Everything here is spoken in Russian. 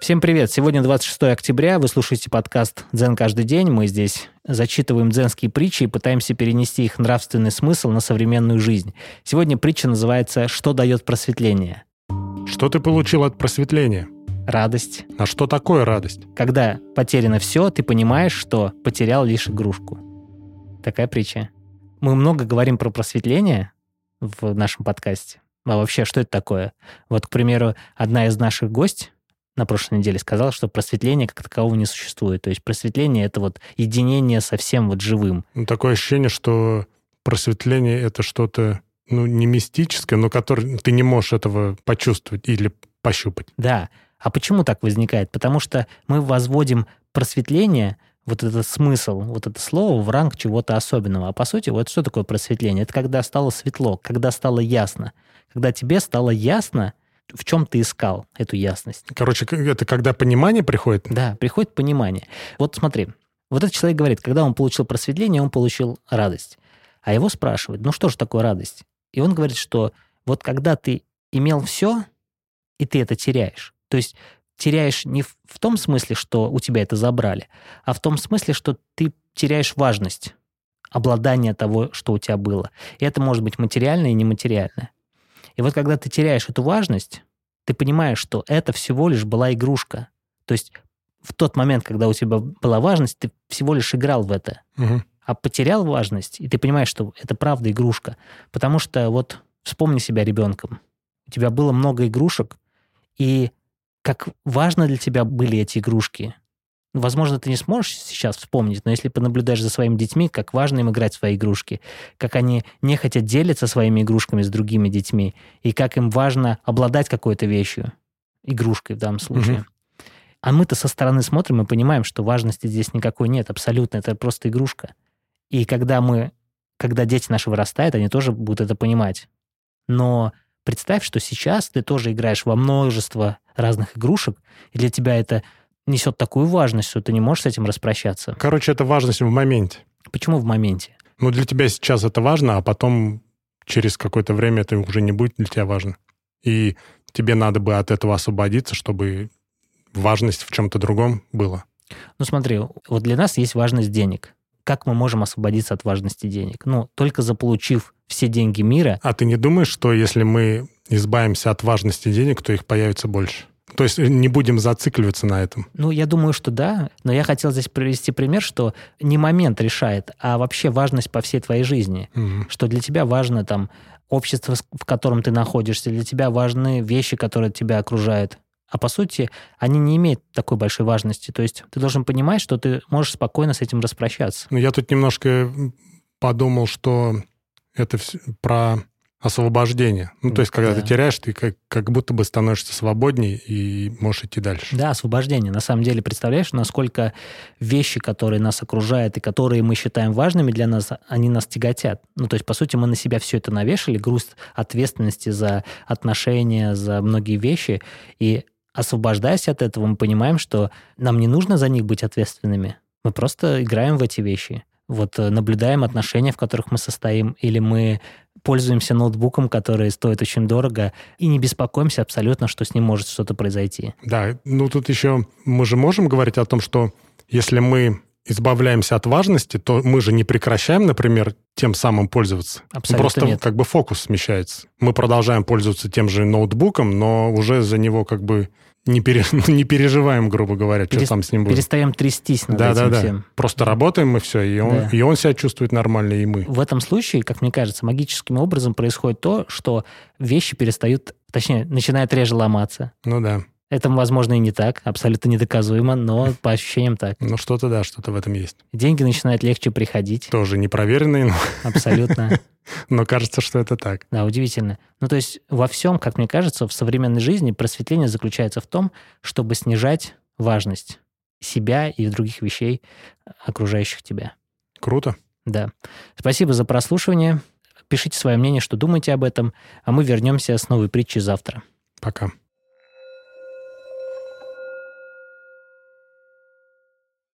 Всем привет! Сегодня 26 октября, вы слушаете подкаст «Дзен каждый день». Мы здесь зачитываем дзенские притчи и пытаемся перенести их нравственный смысл на современную жизнь. Сегодня притча называется «Что дает просветление?» Что ты получил от просветления? Радость. А что такое радость? Когда потеряно все, ты понимаешь, что потерял лишь игрушку. Такая притча. Мы много говорим про просветление в нашем подкасте. А вообще, что это такое? Вот, к примеру, одна из наших гостей на прошлой неделе сказал, что просветления как такового не существует. То есть просветление — это вот единение со всем вот живым. Ну, такое ощущение, что просветление — это что-то ну, не мистическое, но которое ты не можешь этого почувствовать или пощупать. Да. А почему так возникает? Потому что мы возводим просветление, вот этот смысл, вот это слово в ранг чего-то особенного. А по сути, вот что такое просветление? Это когда стало светло, когда стало ясно. Когда тебе стало ясно, в чем ты искал эту ясность. Короче, это когда понимание приходит? Да, приходит понимание. Вот смотри, вот этот человек говорит, когда он получил просветление, он получил радость. А его спрашивают, ну что же такое радость? И он говорит, что вот когда ты имел все, и ты это теряешь, то есть теряешь не в, том смысле, что у тебя это забрали, а в том смысле, что ты теряешь важность обладания того, что у тебя было. И это может быть материальное и нематериальное. И вот когда ты теряешь эту важность, ты понимаешь, что это всего лишь была игрушка. То есть в тот момент, когда у тебя была важность, ты всего лишь играл в это. Угу. А потерял важность, и ты понимаешь, что это правда игрушка. Потому что вот вспомни себя ребенком. У тебя было много игрушек, и как важно для тебя были эти игрушки. Возможно, ты не сможешь сейчас вспомнить, но если понаблюдаешь за своими детьми, как важно им играть в свои игрушки, как они не хотят делиться своими игрушками с другими детьми, и как им важно обладать какой-то вещью, игрушкой в данном случае. Угу. А мы-то со стороны смотрим и понимаем, что важности здесь никакой нет, абсолютно, это просто игрушка. И когда мы, когда дети наши вырастают, они тоже будут это понимать. Но представь, что сейчас ты тоже играешь во множество разных игрушек, и для тебя это несет такую важность, что ты не можешь с этим распрощаться. Короче, это важность в моменте. Почему в моменте? Ну, для тебя сейчас это важно, а потом через какое-то время это уже не будет для тебя важно. И тебе надо бы от этого освободиться, чтобы важность в чем-то другом была. Ну смотри, вот для нас есть важность денег. Как мы можем освободиться от важности денег? Ну, только заполучив все деньги мира. А ты не думаешь, что если мы избавимся от важности денег, то их появится больше? То есть не будем зацикливаться на этом. Ну, я думаю, что да. Но я хотел здесь привести пример, что не момент решает, а вообще важность по всей твоей жизни. Угу. Что для тебя важно там общество, в котором ты находишься, для тебя важны вещи, которые тебя окружают. А по сути, они не имеют такой большой важности. То есть ты должен понимать, что ты можешь спокойно с этим распрощаться. Ну, я тут немножко подумал, что это про освобождение. Ну, то есть, когда да. ты теряешь, ты как, как будто бы становишься свободнее и можешь идти дальше. Да, освобождение. На самом деле, представляешь, насколько вещи, которые нас окружают и которые мы считаем важными для нас, они нас тяготят. Ну, то есть, по сути, мы на себя все это навешали, груз ответственности за отношения, за многие вещи, и освобождаясь от этого, мы понимаем, что нам не нужно за них быть ответственными. Мы просто играем в эти вещи вот э, наблюдаем отношения, в которых мы состоим, или мы пользуемся ноутбуком, который стоит очень дорого, и не беспокоимся абсолютно, что с ним может что-то произойти. Да, ну тут еще мы же можем говорить о том, что если мы избавляемся от важности, то мы же не прекращаем, например, тем самым пользоваться. Абсолютно Просто нет. как бы фокус смещается. Мы продолжаем пользоваться тем же ноутбуком, но уже за него как бы не, пере, не переживаем, грубо говоря, Перес, что там с ним будет. Перестаем трястись над да, этим да, да. всем. Просто работаем мы все, и он, да. и он себя чувствует нормально, и мы. В этом случае, как мне кажется, магическим образом происходит то, что вещи перестают, точнее, начинают реже ломаться. Ну да. Это, возможно, и не так, абсолютно недоказуемо, но по ощущениям так. Ну, что-то да, что-то в этом есть. Деньги начинают легче приходить. Тоже непроверенные, но... Абсолютно. Но кажется, что это так. Да, удивительно. Ну, то есть во всем, как мне кажется, в современной жизни просветление заключается в том, чтобы снижать важность себя и других вещей, окружающих тебя. Круто. Да. Спасибо за прослушивание. Пишите свое мнение, что думаете об этом, а мы вернемся с новой притчей завтра. Пока.